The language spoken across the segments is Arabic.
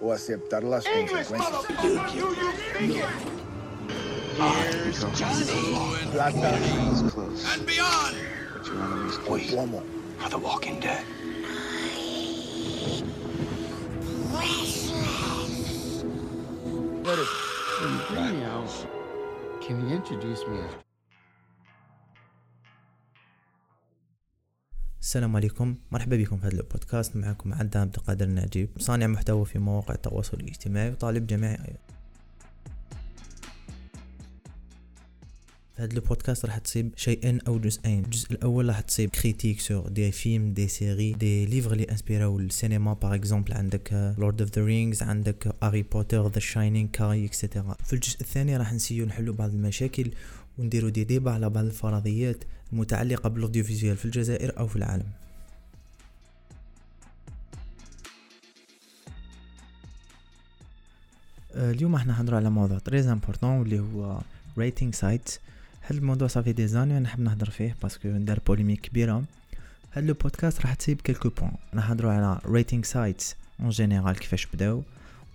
o aceptar las consecuencias. Plata and beyond. o plomo. are the walking dead. Eres Can you introduce me as السلام عليكم. مرحبا بكم في هذا البودكاست. معكم عدى عبد القادر النجيب صانع محتوى في مواقع التواصل الاجتماعي وطالب جامعي أيضا. في هذا البودكاست راح تصيب شيئين أو جزئين. الجزء الأول راح تصيب critiques sur des films des séries des livres اللي inspir او السينما par exemple عندك Lord of the Rings عندك Harry Potter The Shining Carrie et cetera في الجزء الثاني راح نسيو نحلو بعض المشاكل ونديرو دي ديبا على بعض الفرضيات المتعلقة بال audiovisuel في الجزائر أو في العالم. آه، اليوم إحنا حنهضروا على موضوع très important واللي هو rating sites هاد الموضوع ça fait des années نحب نهضر فيه parce que ندار polémique كبيرة. هاد le podcast راح تسيب quelques points نهضروا على rating sites en général كيفاش بداو.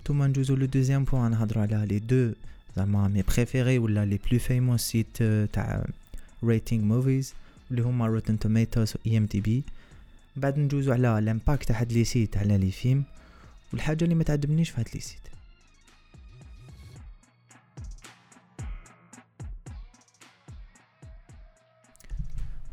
ثم ندوزو le deuxième point نهضروا على les deux زعما mes préférés ولا les plus fameux sites تاع rating movies اللي هما Rotten Tomatoes و IMDb بعد ندوزو على ال impact تاع هاد les sites على les films. والحاجة اللي ما تعجبنيش في هاد les sites.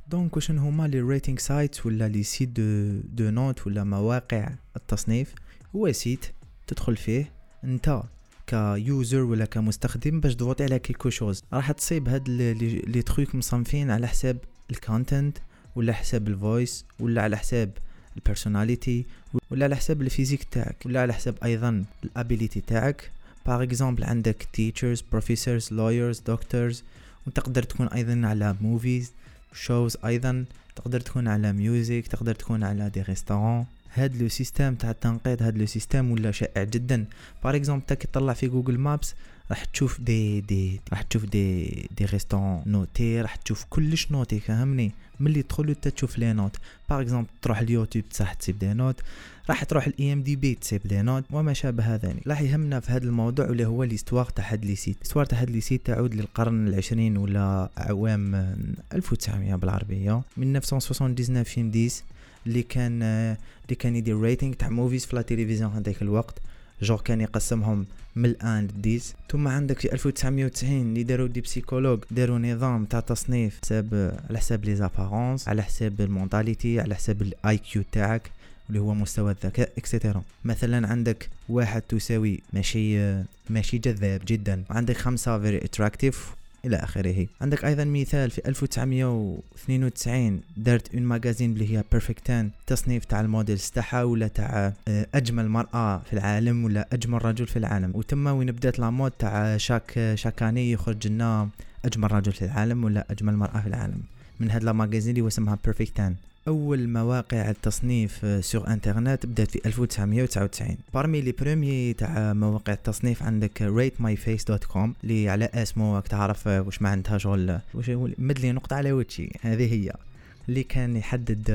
donc وشن هما les rating sites ولا les sites de de notes ولا مواقع التصنيف؟ هو site تدخل فيه انت ك user ولا كمستخدم باش تفوتي على quelques choses. راح تصيب هاد les trucs مصنفين على حساب ال content ولا حساب ال voice ولا على حساب ال personality ولا على حساب ال physique تاعك ولا على حساب أيضا ال ability تاعك. par exemple عندك teachers professors lawyers doctors وتقدر تكون أيضا على movies shows أيضا تقدر تكون على music تقدر تكون على des restaurants هاد le système تاع التنقيط هاد le système ولا شائع جدا. par exemple تاك تطلع في Google Maps راح تشوف دي دي راح تشوف des des restaurants notés راح تشوف كلش noté فهمني ملي تدخل تشوف les notes par exemple تروح اليوتيوب تصح تسيب des notes راح تروح ال IMDb تسيب des notes وما شابه ذلك. راح يهمنا في هذا الموضوع اللي هو l'histoire تاع هاد les sites. l'histoire تاع هاد les sites تعود للقرن العشرين ولا أعوام 1900 بالعربية. من 1979 فيلم Dix اللي كان اللي كان يدير rating تاع movies في la télévision هذاك الوقت. جور كان يقسمهم من ال un لل dix. ثم عندك في 1990 اللي داروا des psychologues داروا نظام تاع تصنيف حساب على حساب les apparences على حساب ال mentalité على حساب ال IQ تاعك اللي هو مستوى الذكاء et cetera مثلا عندك واحد تساوي ماشي ماشي جذاب جدا. وعندك خمسة very attractive إلى آخره. عندك أيضا مثال في 1992 دارت une magazine اللي هي Perfect 10 تصنيف تاع الموديل تاعها ولا تاع آه، أجمل مرأة في العالم ولا أجمل رجل في العالم. وتما وين بدات la mode تاع chaque chaque année يخرج لنا أجمل رجل في العالم ولا أجمل مرأة في العالم. من هاد la magazine اللي هو اسمها Perfect 10 أول مواقع التصنيف sur internet بدأت في 1999 parmi les premiers تاع مواقع التصنيف عندك ratemyface.com اللي على اسمه تعرف واش معناتها شغل واش مدلي نقطة على وجهي. هذه هي. اللي كان يحدد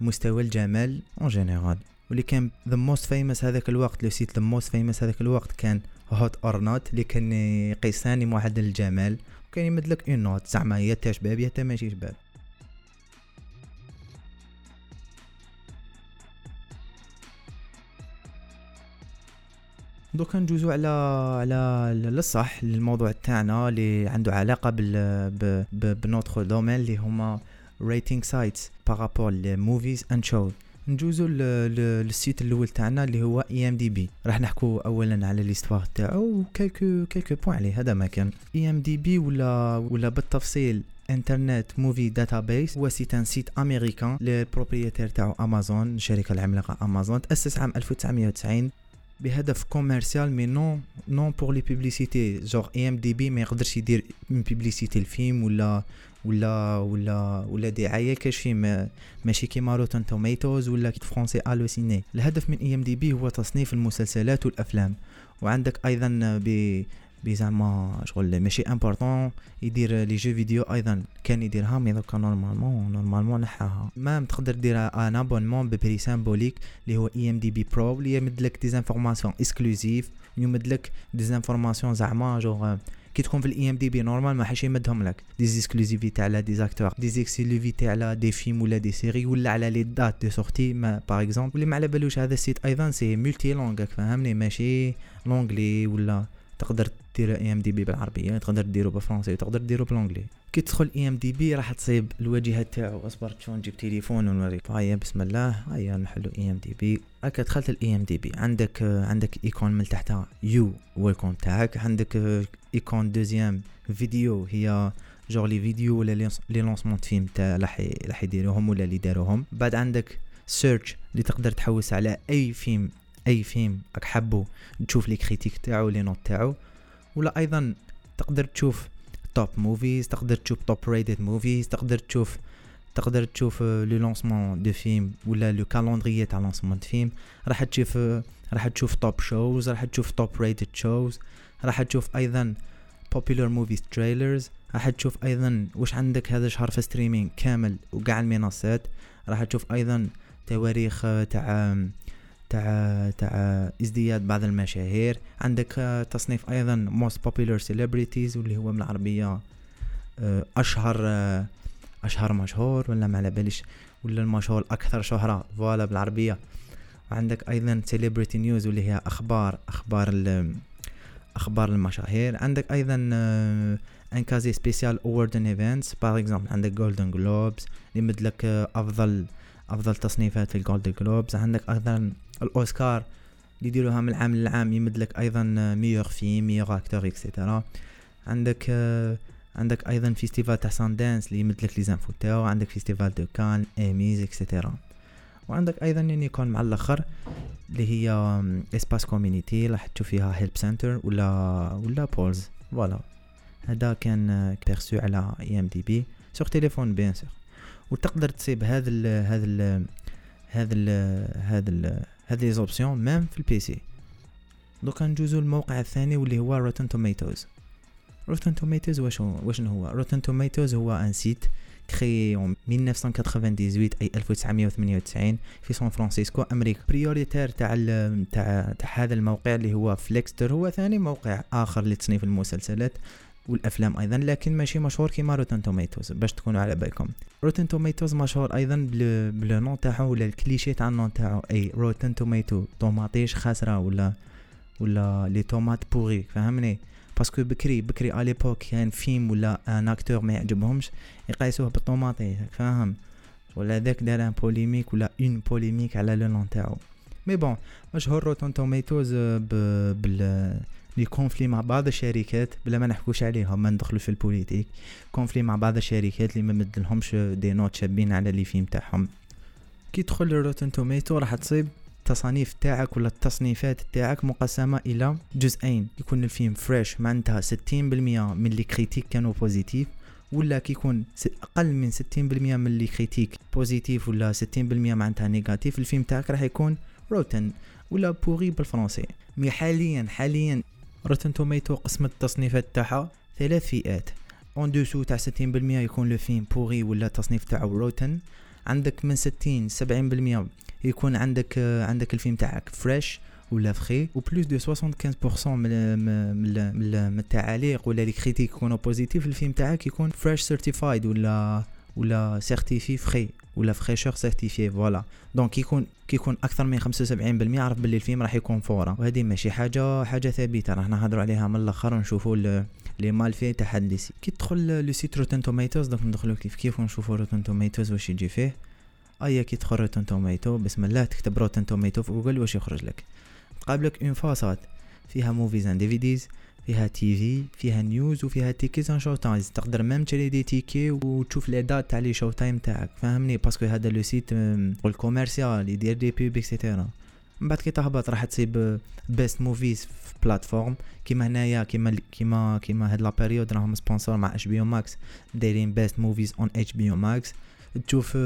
مستوى الجمال en général واللي كان the most famous هذاك الوقت le site the most famous هذاك الوقت كان Hot or Not اللي كان يقيس ثاني معدل الجمال وكان يمدلك une note زعما يا شباب يا ماشي شباب. دوكا نجوزو على على للصح للموضوع تاعنا اللي عنده علاقة بال ب notre domaine اللي هما rating sites par rapport ل movies and shows نجوزو لل site الأول تاعنا اللي هو IMDb راح نحكو اولا على l'histoire تاعو و quelques quelques points عليه هذا ما كان. IMDb ولا ولا بالتفصيل Internet Movie Database هو site un site américain لل propriétaire تاعو امازون الشركة العملاقة امازون تأسس عام 1990 بهدف commercial mais non non pour les publicités genre IMDb ما يقدرش يدير من publicité الفيلم ولا ولا ولا ولا دعاية كاش فيلم ماشي كيما Rotten Tomatoes ولا français AlloCiné الهدف من IMDb هو تصنيف المسلسلات والأفلام. وعندك أيضا بزعما شغل ماشي important يدير les jeux vidéo أيضا كان يديرها mais دوكا normalement normalement نحاها même تقدر دير un abonnement ب prix symbolique اللي هو IMDb Pro اللي يمد لك des informations exclusives يمد لك des informations زعما جوغ كي تكون في ال IMDb normal ما حيش يمدهم لك des exclusivités على des acteurs des exclusivités على des films ولا des séries ولا على les dates de sortie mais par exemple واللي ما على بالوش هذا ال site أيضا c'est multilingue فهمني ماشي l'anglais ولا تقدر دير IMDb بالعربية تقدر ديرو بالفرنسي تقدر ديرو بال anglais كي تدخل IMDb راح تصيب الواجهه تاعو اصبر شلون نجيب تليفون ونوريك. هيا بسم الله. هيا نحلو IMDb هكا دخلت ال IMDb عندك عندك icône من تحتها. you welcome تاعك. عندك icône deuxième vidéo. هي genre les vidéos ولا les lancements film تاع راح يديروهم ولا اللي داروهم. بعد عندك search اللي تقدر تحوس على أي فيلم أي فيلم راك حبو تشوف les critiques تاعو les notes تاعو. ولا أيضا تقدر تشوف top movies تقدر تشوف top rated movies تقدر تشوف تقدر تشوف le lancement de film ولا le calendrier تاع lancement de film راح تشوف راح تشوف top shows راح تشوف top rated shows راح تشوف أيضا popular movies trailers. راح تشوف أيضا واش عندك هذا الشهر في streaming كامل وقاع المنصات. راح تشوف أيضا تواريخ تاع تاع تاع ازدياد بعض المشاهير. عندك آه، تصنيف أيضا most popular celebrities واللي هو من العربية آه، أشهر آه، أشهر مشهور ولا ما على باليش ولا المشهور أكثر شهرة. voilà بالعربية. وعندك أيضا celebrity news واللي هي أخبار أخبار أخبار المشاهير. عندك أيضا une case spéciale awards and events par exemple عندك Golden Globes اللي لك أفضل أفضل تصنيفات في ال Golden Globes عندك أيضا الأوسكار اللي يديروها من العام للعام يمد لك أيضا meilleur film meilleur acteur et cetera عندك عندك أيضا festival تاع Sundance اللي يمد لك les infos تاعو عندك Festival de Cannes Emmys et cetera وعندك أيضا يعني يكون مع الآخر اللي هي espace community راح تشوف فيها help center ولا ولا polls voilà هذا كان aperçu على IMDb sur téléphone bien sûr وتقدر تصيب هذا ال هذا ال هذا هذا هذه les options même في ال PC. دوكا نجوزو الموقع الثاني واللي هو Rotten Tomatoes Rotten Tomatoes واش واش هو؟ Rotten Tomatoes هو un site créé en 1998 اي 1998 في سان فرانسيسكو أمريكا. propriétaire تاع تاع هذا الموقع اللي هو Flixster هو ثاني موقع آخر لتصنيف المسلسلات. والأفلام أيضا لكن ماشي مشهور كيما Rotten Tomatoes باش تكونوا على بالكم. Rotten Tomatoes مشهور أيضا ب le nom تاعو ولا الكليشي تاع ال nom تاعو. أي Rotten Tomato طوماطيش خاسرة ولا ولا les tomates pourries فهمني؟ parce que بكري بكري à l'époque كان فيلم ولا un acteur ما يعجبهمش يقيسوه بالطوماطي فاهم؟ ولا ذاك دار un polémique ولا une polémique على le nom تاعو. mais bon مشهور Rotten Tomatoes بال les conflits مع بعض الشركات بلا ما نحكوش عليهم ما ندخلو في ال politique. conflits مع بعض الشركات اللي ما مدلهمش des notes شابين على les films تاعهم. كي تدخل ل Rotten Tomatoes راح تصيب التصانيف تاعك ولا التصنيفات تاعك مقسمة إلى جزئين. يكون الفيلم fresh معناتها ستين بالمية من les critiques كانوا positives ولا كيكون أقل من ستين بالمية من les critiques positives ولا ستين بالمية معناتها négatives الفيلم تاعك راح يكون rotten ولا pourri بالفرنسي. mais حاليا حاليا Rotten Tomatoes قسمت التصنيفات تاعها ثلاث فئات. en dessous تاع 60% يكون le film pourri ولا التصنيف تاعو rotten عندك من 60 70% يكون عندك عندك الفيلم تاعك fresh ولا frais و plus de 75% من من من التعاليق ولا les critiques يكونوا positives الفيلم تاعك يكون fresh certified ولا ولا certifié frais ولا fraîcheur certifiée voilà donc كيكون كيكون أكثر من 75% عرف باللي الفيلم راح يكون فورا وهذه ماشي حاجة حاجة ثابته راح نهضروا عليها من الآخر ونشوفوا les méfaits تاع هاد les sites كي تدخل le site Rotten Tomatoes donc ندخلوا كيف كيف ونشوفوا Rotten Tomatoes واش يجي فيه ايا كي تدخل Rotten Tomatoes بسم الله تكتب Rotten Tomatoes في جوجل واش يخرج لك تقابلك une façade فيها Movies and DVDs فيها TV فيها News وفيها Tickets and Showtimes تقدر même تشري دي تيكي وتشوف les dates تاع les showtimes تاعك. فهمني؟ parce que هذا le site ال commercial يدير des pubs et cetera من بعد كي تهبط راح تصيب best movies في plateforme كيما هنايا كيما كيما كيما هاد la période راهم sponsors مع HBO Max دايرين best movies on HBO Max تشوف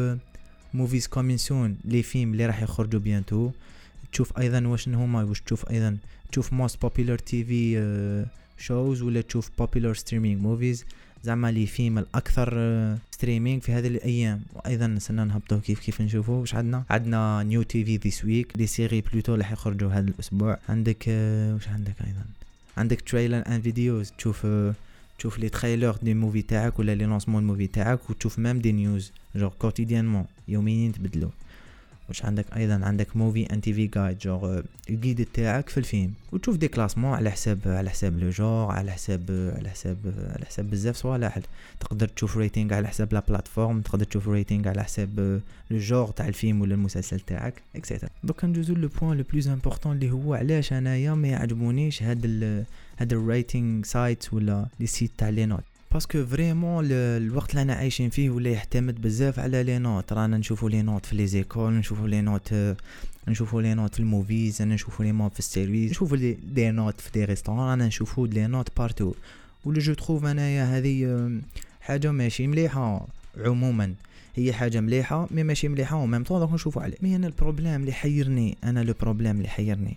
movies coming soon les films اللي راح يخرجوا bientôt تشوف أيضا واش هما واش تشوف أيضا تشوف most popular TV shows ولا تشوف popular streaming movies زعما les films الأكثر streaming في هذه الأيام. وأيضا نستنى نهبطوا كيف كيف نشوفوا واش عندنا؟ عندنا new TV this week les séries plutôt اللي حيخرجوا هذا الأسبوع. عندك آه، واش عندك أيضا؟ عندك trailers and videos تشوف آه، تشوف les trailers des movies تاعك ولا les lancements movies تاعك وتشوف même des news جور quotidiennement يوميا تبدلوا واش عندك أيضا عندك movie and TV guide جور ال guide تاعك في الفيلم. وتشوف des classements على حساب على حساب le genre على حساب على حساب على حساب بزاف صوالح. تقدر تشوف rating على حساب la plateforme تقدر تشوف rating على حساب le genre تاع الفيلم ولا المسلسل تاعك et cetera دوكا ندوزو le point le plus important اللي هو علاش أنايا ما يعجبونيش هاد هاد ال rating sites ولا les sites تاع les notes parce que vraiment الوقت اللي أنا عايشين فيه ولا يعتمد بزاف على les notes رانا نشوفوا les notes في les écoles نشوفوا les notes نشوفوا les notes في ال movies أنا نشوفوا les notes في ال services نشوفوا les notes في des restaurants رانا نشوفوا les notes partout ولا je trouve انايا هذه حاجة ماشي مليحه عموما هي حاجة مليحه mais ماشي مليحه و même temps donc نشوفوا عليه mais أنا ال problème اللي حيرني أنا le problème اللي حيرني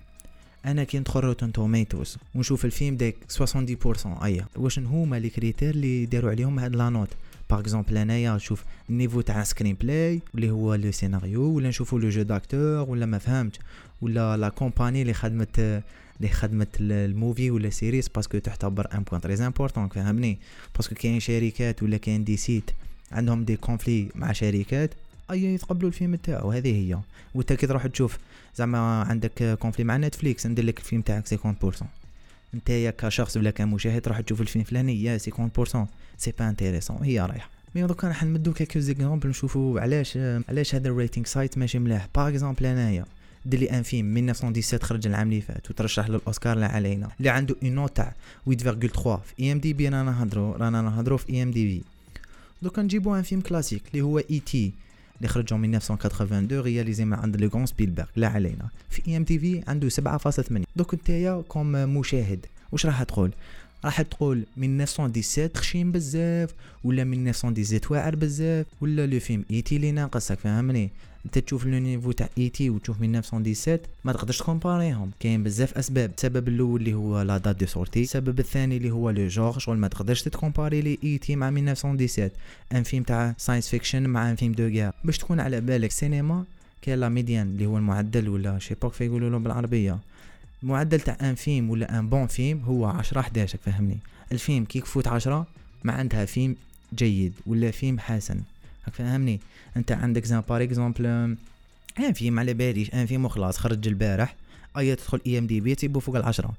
أنا كي ندخل Rotten Tomatoes ونشوف الفيلم ديك 70% أيا. واش هما les critères اللي داروا عليهم هاد la note؟ par exemple أنايا نشوف ال niveau تاع screenplay اللي هو le scénario ولا نشوفوا le jeu d'acteur ولا ما فهمت ولا la compagnie اللي خدمت اللي خدمت ال movie ولا series parce que تعتبر un point très important فهمني؟ parce que كاين شركات ولا كاين des sites عندهم des conflits مع شركات اي يتقبلوا الفيلم تاعو هذه هي. وانت كي تروح تشوف زعما عندك conflit مع Netflix ندير لك الفيلم تاعك 50% انت كشخص ولا كمشاهد تروح تشوف الفيلم فلاني يا 50% c'est pas intéressant هي رايحة. mais دوكا راح نمدو quelques exemples نشوفوا علاش علاش هذا ال rating site ماشي مليح par exemple أنايا. دير لي un film 1917 خرج العام اللي فات وترشح للاوسكار لا علينا. اللي عنده une note تاع 8.3 في IMDb رانا نهضرو رانا نهضرو في IMDb دوكا نجيبو un film classique اللي هو E.T. اللي خرج 1982 réalisé من عند le Spielberg لا علينا. في IMDb عنده 7.8 donc نتايا comme مشاهد واش راح تقول؟ راح تقول 1917 خشين بزاف ولا 1917 واعر بزاف ولا le film E.T. اللي ناقصك فهمني؟ انت تشوف le niveau تاع E.T. وتشوف 1917 ما تقدرش تكومباريهم. كاين بزاف أسباب. السبب الأول اللي هو la date de sortie السبب الثاني اللي هو le genre شغل ما تقدرش تكومباري لي E.T. مع 1917 un film تاع science fiction مع un film de guerre باش تكون على بالك سينما كاين la médiane اللي هو المعدل ولا شي بوك يقولوا له بالعربية. المعدل تاع un film ولا un bon film هو 10 11 فهمني. الفيلم كي يفوت 10 ما عندها فيلم جيد ولا فيلم حسن. فهمني انت عندك زعما par exemple un film على باليش ان فيلم وخلاص خرج البارح اي تدخل اي ام دي بي تيبو فوق العشرة.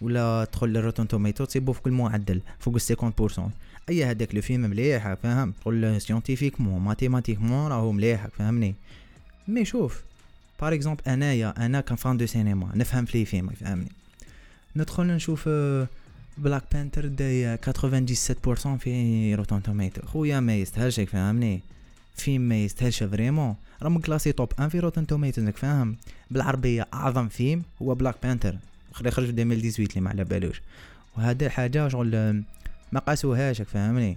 ولا تدخل لل Rotten Tomatoes تصيبو فوق المعدل فوق ال cinquante pourcent. أي هذاك le film مليح فاهم؟ تقول scientifiquement mathématiquement راهو مليح فهمني mais شوف par exemple انايا أنا ك fan de cinéma نفهم في les films فهمني ندخل نشوف Black Panther داي 97% في Rotten Tomatoes خويا ما يستاهلش فهمني؟ فيلم ما يستاهلش vraiment راه من classé top un في Rotten Tomatoes راك فاهم؟ بالعربية أعظم فيلم هو Black Panther خلي خرج في 2018 اللي ما على بالوش وهذا حاجة شغل ما قاسوهاش فهمني؟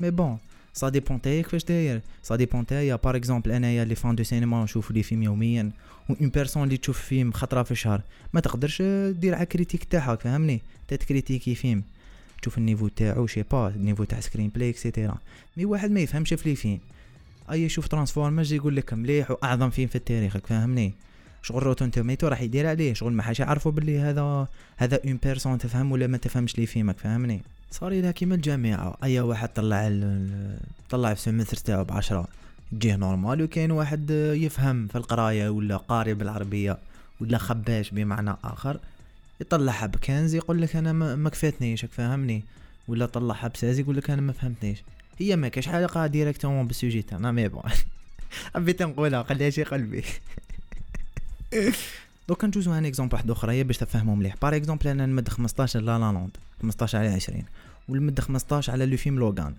mais bon. ça dépend تاعي كيفاش داير ça dépend تاعي par exemple انايا les fans de cinéma نشوف les films يوميا و une personne اللي تشوف فيلم خطرة في الشهر. ما تقدرش دير على critique تاعها فهمني؟ تتكريتيكي فيلم تشوف ال niveau تاعو je sais pas ال niveau تاع screenplay et cetera mais واحد ما يفهمش في les films أي شوف Transformers يقول لك مليح وأعظم فيلم في التاريخ فاهمني شغل Rotten Tomatoes راح يدير عليه. شغل ما حاش يعرفوا باللي هذا هذا une personne تفهم ولا ما تفهمش les films راك فاهمني؟ صار لها كيما الجامعة أي واحد طلع طلع في ال semestre تاعو بعشرة يجيه normal وكاين واحد يفهم في القراية ولا قاري بالعربية ولا خباش بمعنى آخر يطلعها ب quinze يقول لك أنا ما كفاتنيش فاهمني؟ ولا طلعها ب seize يقول لك أنا ما فهمتنيش. هي ما كاش علاقة directement بال sujet تاعنا mais bon. حبيت نقولها في قلبي. دوكا نجوزو un exemple واحد أخرى باش تفهموا مليح. par exemple أنا نمد 15 La La Land 15 على 20 ونمد 15 على le film Logan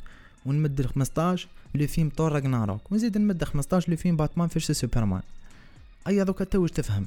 ونمد 15 le film Thor Ragnarok ونزيد نمد 15 le film Batman versus Superman. ايا دوكا انت واش تفهم؟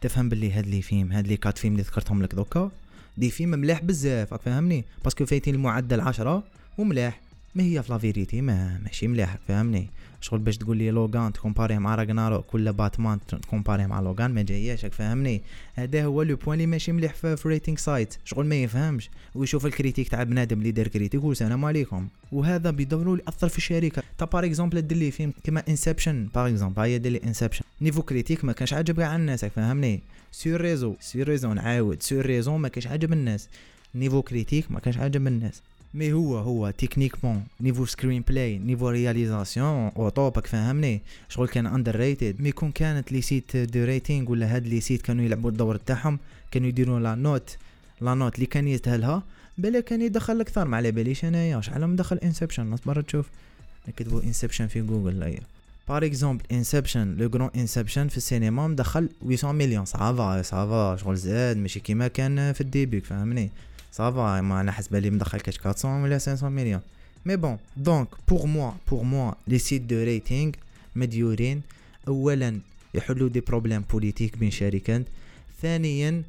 تفهم باللي هاد les films هاد les quatre films اللي ذكرتهم لك دوكا؟ des films مليح بزاف فاهمني parce que فايتين المعدل 10 وملاح ما هي في la vérité؟ ما ماشي مليح فهمني. شغل باش تقول لي Logan تكومباري مع Ragnarok ولا باتمان تكومباري مع Logan ما جاياش راك فاهمني هذا هو le point اللي ماشي مليح في, rating site. شغل ما يفهمش. ويشوف ال critique تاع بنادم اللي دار critique ويقول السلام عليكم. وهذا بضروري يأثر في الشركة. تا par exemple دير les films كيما Inception par exemple هيا دير لي Inception niveau critique ما كانش عاجب كاع الناس راك فاهمني sur réseaux sur réseaux نعاود. sur réseaux ما كانش عاجب الناس. niveau critique ما كانش عاجب الناس. mais هو هو techniquement niveau screenplay niveau réalisation au top راك فهمني شغل كان underrated mais كون كانت les sites de rating ولا هاد les sites كانوا يلعبوا الدور تاعهم كانوا يديروا la note la note اللي كان يستاهلها بلا كان يدخل أكثر ما على باليش أنايا. شحال مدخل Inception ناس برا تشوف. نكتبوا Inception في جوجل أيا. par exemple Inception le grand Inception في السينما مدخل 800 مليون. ça va ça va شغل زاد ماشي كيما كان في ال début فهمني؟ ça va ما أنا حسب لي مدخل كاش 400 ولا 500 مليون mais bon donc pour moi pour moi les sites de rating مديورين اولا يحلوا des problèmes politiques بين شركات ثانيا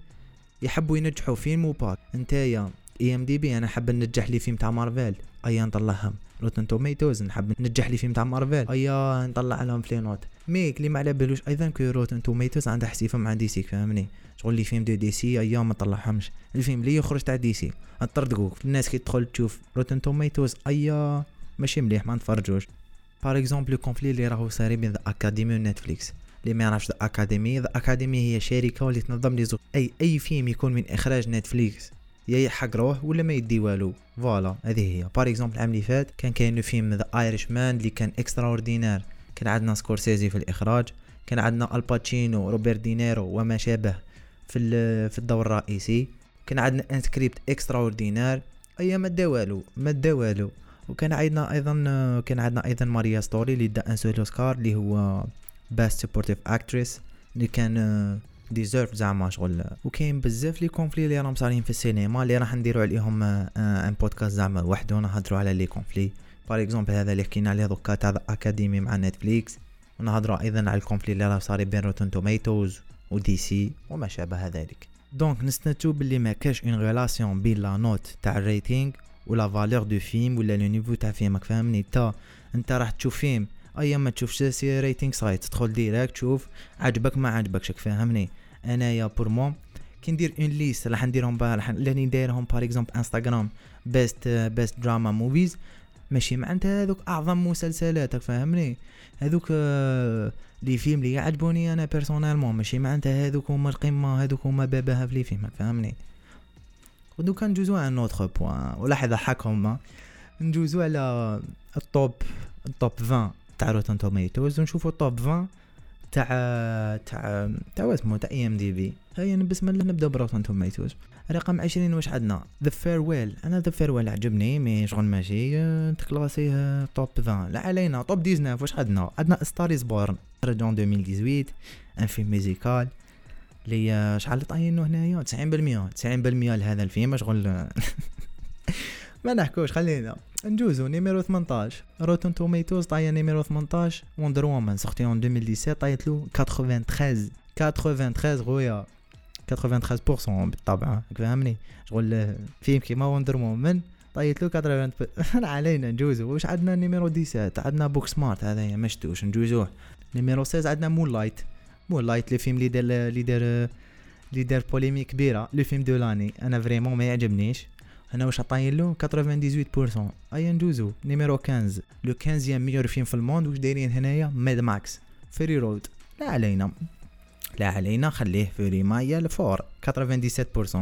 يحبوا ينجحوا فيلم وباك نتايا IMDb أنا حاب ننجح les films تاع مارفل ايا نطلعهم Rotten Tomatoes نحب ننجح les films تاع مارفل أيا نطلع لهم في note mais اللي ما على بالوش. أيضا que Rotten Tomatoes عندها حسيفة مع DC فهمني؟ شغل les films de DC أيا ما طلعهمش. الفيلم اللي يخرج تاع DC نطردقوك الناس كي تدخل تشوف Rotten Tomatoes أيا ماشي مليح ما نتفرجوش. par exemple ال conflit اللي راهو صاري بين The Academy و Netflix اللي ما يعرفش The Academy The Academy هي شركة اللي تنظم لي زوج اي أي فيلم يكون من إخراج Netflix يا يحق روح ولا ما يدي والو. voilà هذه هي. par exemple العام اللي فات كان كاين فيلم The Irishman اللي كان extraordinaire كان عندنا سكورسيزي في الإخراج كان عندنا Al Pacino روبرت دينيرو وما شابه في في الدور الرئيسي. كان عندنا un script extraordinaire اي ما دا والو ما دا والو. وكان عندنا أيضا كان عندنا أيضا Marriage Story اللي دا un seul Oscar اللي هو Best Supporting Actress اللي كان deserve زعما شغل. وكاين بزاف les conflits اللي راهم صارين في السينما اللي راح نديرو عليهم un podcast زعما وحده نهضروا على les conflits par exemple هذا اللي حكينا عليه دوكا تاع Academy مع Netflix ونهضروا أيضا على ال conflit اللي راه صار بين Rotten Tomatoes و DC وما شابه ذلك. donc نستنتجو باللي ما كاش une relation بين la note تاع ال rating و la valeur du film ولا le niveau تاع فيلمك فهمني تا انت راح تشوف فيلم ايا ما تشوفش rating site تدخل direct تشوف عجبك ما عجبكش فاهمني؟ أنايا pour moi كي ندير une liste راح نديرهم راح لأني دايرهم par exemple Instagram best best drama movies ماشي معناتها هذوك أعظم مسلسلات راك فاهمني؟ هذوك les films اللي يعجبوني أنا personnellement ماشي معناتها هذوك هما القمة هذوك هما باباها في les films فاهمني؟ ودوكا ندوزو على notre point ولاحظ حقهم ندوزو على ال top ال top 20 تاع Rotten Tomatoes ونشوفو ال top 20 تاع تاع تاع اسمه تاع IMDb هيا بسم الله نبدا ب Rotten Tomatoes رقم 20 واش عندنا؟ The Farewell أنا The Farewell عجبني mais شغل ماشي. تكلاسيه top 20 لا علينا. top 19 واش عندنا؟ عندنا Star Is Born خرج 2018 un film musical اللي شحال طاينو هنايا؟ 90% 90% لهذا الفيلم. شغل ما نحكوش خلينا. نجوزو numéro 18 Rotten Tomatoes طايا numéro 18 Wonder Woman sorti en 2017 طايت له 93 93 خويا 93% بالطبع. فهمني؟ شغل فيلم كيما Wonder Woman طيت له 80 علينا نجوزو. واش عندنا numéro 17 عندنا Booksmart هذايا ما شتوش نجوزوه. numéro 16 عندنا Moonlight Moonlight le film اللي دار اللي دار اللي دار polémique كبيرة. le film de l'année. أنا vraiment ما يعجبنيش. هنا واش عطاين له 98% ايا ندوزو. numéro 15 le 15 meilleur film في ال monde واش دايرين هنايا؟ Mad Max Fury Road لا علينا. لا علينا. خليه في مايا الفور. 97%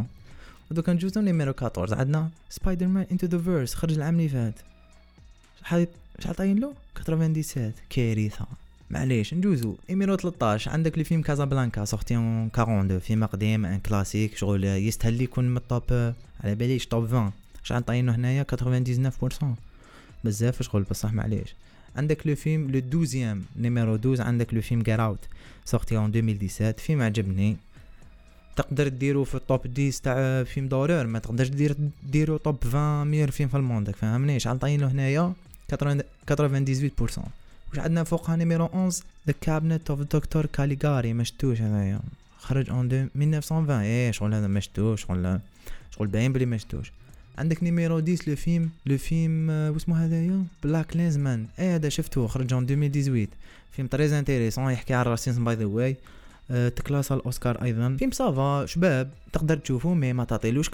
ودوكا ندوزو numéro 14 عندنا Spider-Man Into the Verse خرج العام اللي فات. شحال شحال عطاين له؟ 97 كارثة. معليش ندوزو. numéro 13 عندك le film Casablanca sorti en 42 فيلم قديم un classique شغل يستاهل يكون من ال top على باليش top 20 شحال طاينو هنايا؟ 99% بزاف شغل بصح معليش. عندك le film le douzième numéro 12 عندك le film Get Out sorti en 2017 فيلم عجبني. تقدر ديرو في ال top 10 تاع film d'horreur ما تقدرش دير ديرو top 20 meilleurs films في ال monde فهمني شحال طاينو هنايا 98% واش عندنا فوقها numéro 11 The Cabinet of Dr. Caligari ما شفتوش هذايا خرج en 1920 إيه شغل هذا ما شفتوش شغل شغل باين بلي ما شفتوش عندك numéro 10 le film le film آه، واسمه هذايا BlacKkKlansman إيه هذا شفته خرج en 2018 film très intéressant يحكي على ال racisme by the way تكلاس الأوسكار أيضا. فيلم ça va شباب تقدر تشوفه mais ما تعطيلوش 96%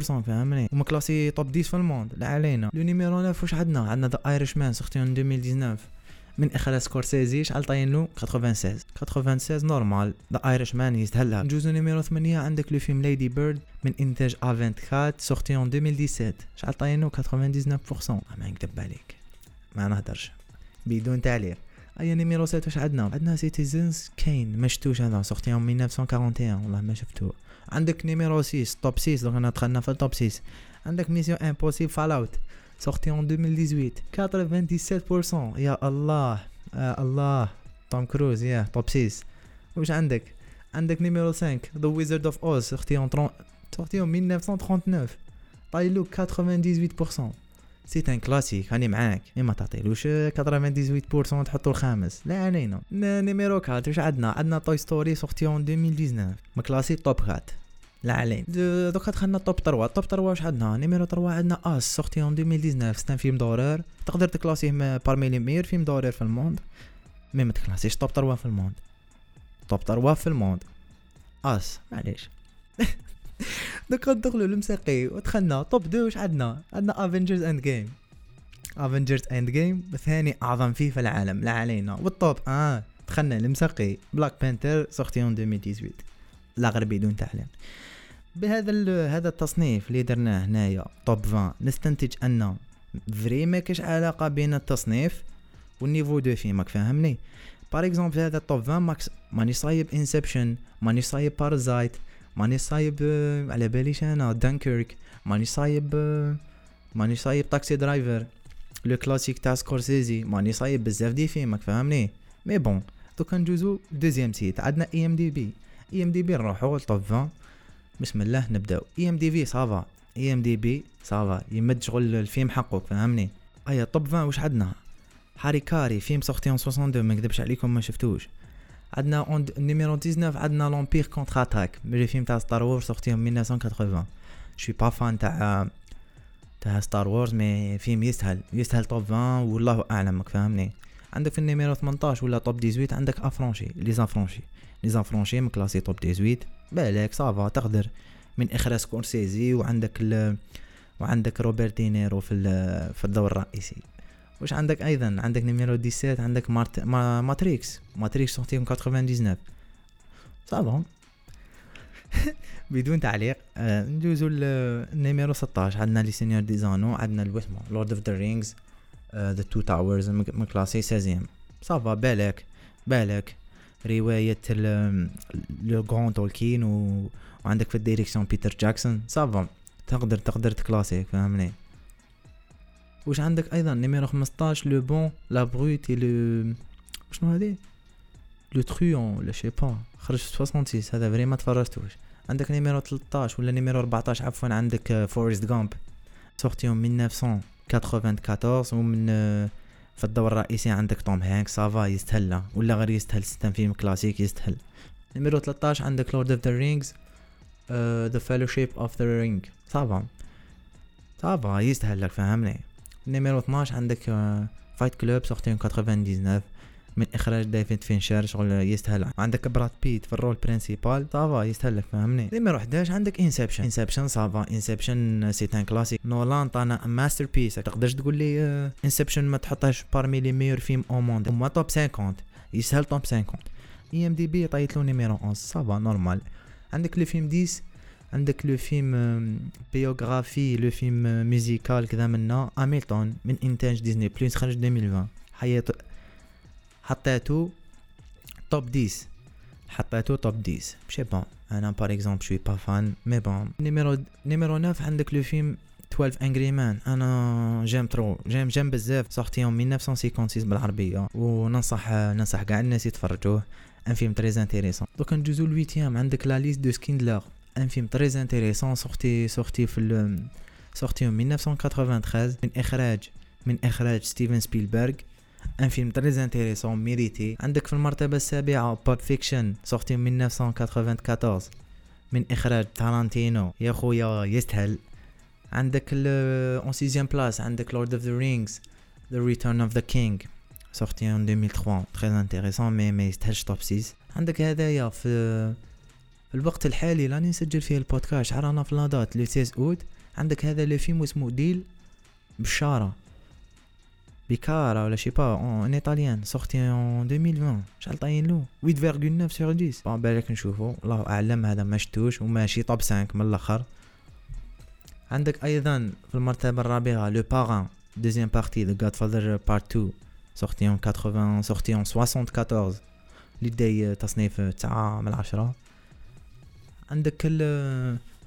فهمني؟ ومكلاسي top 10 في ال monde لا علينا. le numéro 9 واش عندنا؟ عندنا The Irishman en 2019 من اخراج سكورسيزي شحال طاين له 96 96 normal The Irishman يستاهلها نجوزو numéro 8 عندك le film Lady Bird من إنتاج A24 sorti en 2017 شحال طاين له 99% ما نكذب عليك. ما نهدرش بدون تعليق. اي numéro 7 واش عندنا؟ عندنا Citizen Kane ما شفتوش هذا sorti en 1941 والله ما شفتو عندك numéro 6 top 6 donc أنا دخلنا في ال top 6 عندك Mission Impossible Fallout sorti en 2018 97% يا الله آه الله توم كروز يا top 6 واش عندك عندك numéro 5 The Wizard of Oz sorti en 30 sorti en 1939 طايلو 98% c'est un classique هاني معاك ما تعطيلوش 98% تحطو الخامس لا علينا numéro 4 واش عندنا عندنا Toy Story sorti en 2019 مكلاسي top 4 علين دوكا دخلنا top 3 top 3 واش عندنا؟ numéro 3 عندنا Us sorti en 2019 c'est un film d'horreur تقدر تكلاسيه parmi les meilleurs films d'horreur في ال monde. mais ما تكلاسيش. top 3 في ال monde. top 3 في ال monde. Us. معليش. دوكا ندخلو للمساقي ودخلنا. top 2 واش عندنا؟ عندنا Avengers Endgame Avengers Endgame ثاني أعظم فيلم في العالم. لا علينا. وال top آه دخلنا للمساقي Black Panther sorti en 2018 لا غير بدون تعليق. بهذا هذا التصنيف اللي درناه هنايا top 20 نستنتج أن vraiment ما كاش علاقة بين التصنيف وال niveau du film اك فاهمني؟ par exemple هذا top 20 ماكس ماني صايب Inception ماني صايب Parasite ماني صايب آه، على باليش أنا دانكيرك ماني صايب آه، ماني صايب Taxi Driver le classique تاع سكورسيزي ماني صايب بزاف des films اك فاهمني؟ mais bon دوكا ندوزو deuxième site عندنا اي ام دي بي اي ام دي بي نروحو ل top 20 بسم الله نبداو IMDb ça va IMDb ça va يمد شغل الفيلم حقك فهمني؟ أيا top 20 واش عندنا؟ Harakiri film sorti en 62 ما نكذبش عليكم ما شفتوش. عندنا en numéro 19 عندنا L'Empire contre-attaque من les films تاع Star Wars sorti en 1980 je suis pas fan تاع تاع Star Wars mais فيلم يستاهل. يستاهل top 20 والله أعلم فهمني؟ عندك في ال numéro 18 ولا top 18 عندك Affranchis Les Affranchis Les Affranchis مكلاسي top 18 بالك ça va تقدر من إخراج سكورسيزي وعندك ال... وعندك روبرت دينيرو في في الدور الرئيسي. واش عندك أيضا؟ عندك numéro 17 عندك مارت... ما... Matrix. Matrix sorti 99 ça va. بدون تعليق آه ندوزو ال numéro 16 عندنا Le Seigneur des anneaux عندنا الوسمو Lord of the Rings The Two Towers مكلاسي 16 ça va بالك بالك. رواية le grand Tolkien و... وعندك في ال direction بيتر جاكسون. ça va تقدر تقدر تكلاسي فهمني؟ واش عندك أيضا numéro 15 Le Bon la Brute le شنو هادي؟ le Truand ولا je sais pas. خرج في 66 هذا vraiment ما تفرجتوش. عندك numéro 13 ولا numéro 14 عفوا عندك Forrest Gump sorti 1994 ومن في الدور الرئيسي عندك توم هانك ça va يستهل ولا غير يستهل c'est un film classique يستهل. نمرو 13 عندك Lord of the Rings The Fellowship of the Ring ça va ça va يستهل لك فهمني. نمرو 12 عندك Fight Club sorti 99 من إخراج ديفيد فينشر شغل يستاهل عندك براد بيت في ال rôle principal ça va يستاهل لك فهمني نمرو 11 عندك Inception Inception ça va Inception c'est un classique. نولان طانا masterpiece تقدرش تقول لي Inception ما تحطهاش parmi les meilleurs films au monde هما top 50 يسهل top 50 IMDb طيت له numéro 11 ça va normal عندك le film 10 عندك le film biographie le film musical كذا منا. هاميلتون من انتاج Disney Plus خرج 2020 حياة حطيتو top 10 حطيتو top 10 مشي bon أنا par exemple je suis pas fan mais bon numéro numéro 9 عندك le film 12 Angry Men أنا j'aime trop j'aime j'aime بزاف. sorti en 1956 بالعربية. وننصح ننصح كاع الناس يتفرجوه. un film très intéressant دوكا ندوزو ال huitième عندك la liste de Schindler un film très intéressant sorti sorti في sorti 1993 من اخراج من اخراج ستيفن سبيلبرغ un film très intéressant mérité عندك في المرتبة السابعة Pulp Fiction sorti من 1994 من اخراج تارانتينو يا خويا يستهل عندك en sixième place عندك Lord of the Rings The Return of the King sorti en 2003 très intéressant mais ما يستاهلش top 6 عندك هدايا في في الوقت الحالي راني نسجل فيه البودكاست رانا في la date le 16 اوت عندك هذا le film اسمه Dil Bechara بيكارا ولا je sais pas en italien sorti en 2020 شحال طاين له 8.9 sur 10 bon بالك نشوفو الله اعلم هذا ما شتوش وماشي top 5 من الآخر عندك أيضا في المرتبه الرابعه le parrain deuxième partie The Godfather Part 2 sorti en 80 sorti en 74 اللي داي تصنيف 9 من 10 عندك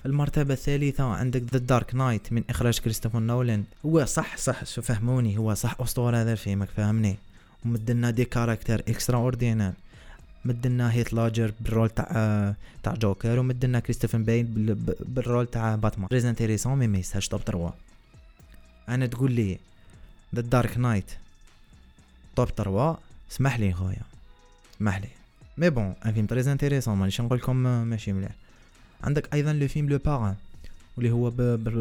المرتبة الثالثة عندك The Dark Knight من إخراج كريستوفر نولان. هو صح صح شو فهموني هو صح أسطورة هذا الفيلم فهمني؟ ومدلنا des caractères extraordinaires مدلنا هيث ليدجر بال rôle تاع تاع جوكر ومدلنا كريستوفر باين بال rôle تاع باتمان. très intéressant mais message top 3 أنا تقول لي The Dark Knight top 3 اسمح لي خويا اسمح لي. mais bon un film très intéressant مانيش نقول لكم ماشي مليح. عندك أيضا le film le parrain واللي هو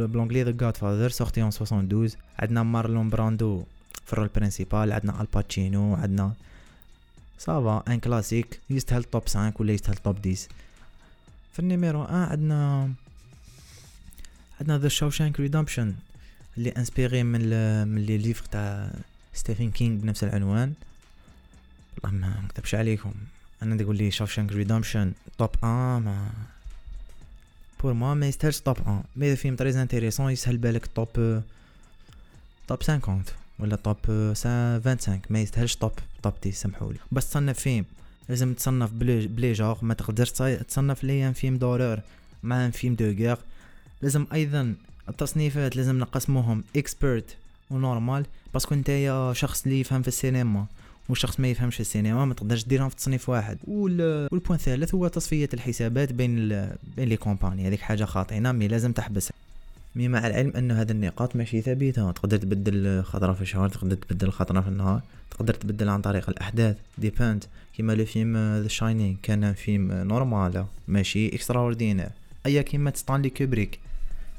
ب l'anglais The Godfather sorti en 72 عندنا مارلون براندو في ال rôle principal عندنا آل باتشينو عندنا ça va un classique يستاهل top 5 ولا يستاهل top 10 في ال numéro 1 عندنا عندنا The Shawshank Redemption اللي inspiré من من les livres تاع ستيفن كينغ بنفس العنوان. والله ما نكتبش عليكم أنا تقول لي Shawshank Redemption top 1 mais pour moi ما يستاهلش top 1 mais film très intéressant يسهل بالك top top 50 ولا top 25 ما يستاهلش top top 10 سامحولي بس تصنف فيلم لازم تصنف بلي بلي جوغ ما تقدرش تصنف ليا film d'horreur مع film de guerre لازم أيضا التصنيفات لازم نقسموهم expert و normal parce que نتايا شخص اللي يفهم في السينما وشخص ما يفهمش السينما ما تقدرش ديرهم في تصنيف واحد. وال point الثالث هو تصفية الحسابات بين ال... بين les compagnies. هذيك حاجة خاطئة mais لازم تحبسها mais مع العلم أن هذه النقاط ماشي ثابتة. تقدر تبدل خطرة في الشهر تقدر تبدل خطرة في النهار تقدر تبدل عن طريق الأحداث. dépend كيما le film The Shining كان فيلم normal ماشي extraordinaire ايا كيما ستانلي كوبريك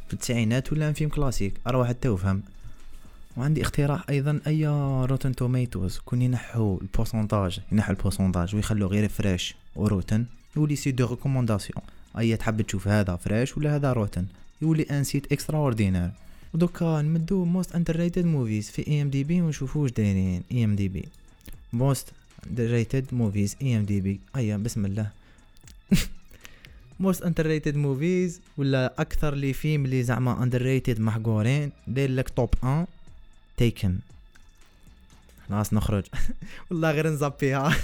في التسعينات ولا film classique أروح توفهم وعندي اقتراح أيضا أي Rotten Tomatoes كون ينحو ال pourcentage ينحو ال pourcentage ويخلو غير fresh و rotten يولي site de recommandation. أي تحب تشوف هذا fresh ولا هذا rotten يولي un site extraordinaire ودوكا نمدو most underrated movies في IMDb ونشوفو واش دايرين. اي ام دي بي موست ريتد موفيز اي ام دي بي أيا بسم الله. most underrated movies ولا أكثر les films اللي زعما underrated محقورين؟ داير لك top 1 Taken خلاص نخرج. والله غير نزابيها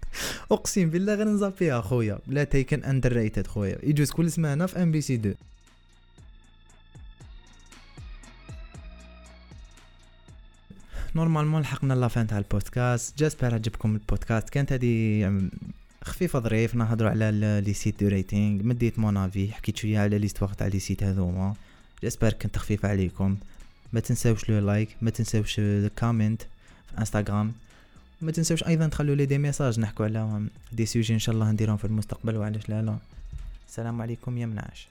أقسم بالله غير نزابيها خويا بلا Taken underrated خويا. يجوز كل سمانه في MBC 2 normalement لحقنا la fin تاع البودكاست. j'espère عجبكم البودكاست. كانت هذه خفيفة ظريف. نهضروا على les sites de rating. مديت mon avis حكيت شوية على l'histoire تاع les sites هذوما. j'espère كنت خفيفة عليكم. ما تنساوش le like ما تنساوش ال comment في انستغرام ما تنساوش أيضا تخلوا لي des messages نحكوا على des sujets إن شاء الله نديرهم في المستقبل وعلاش لا لا. السلام عليكم يا منعش.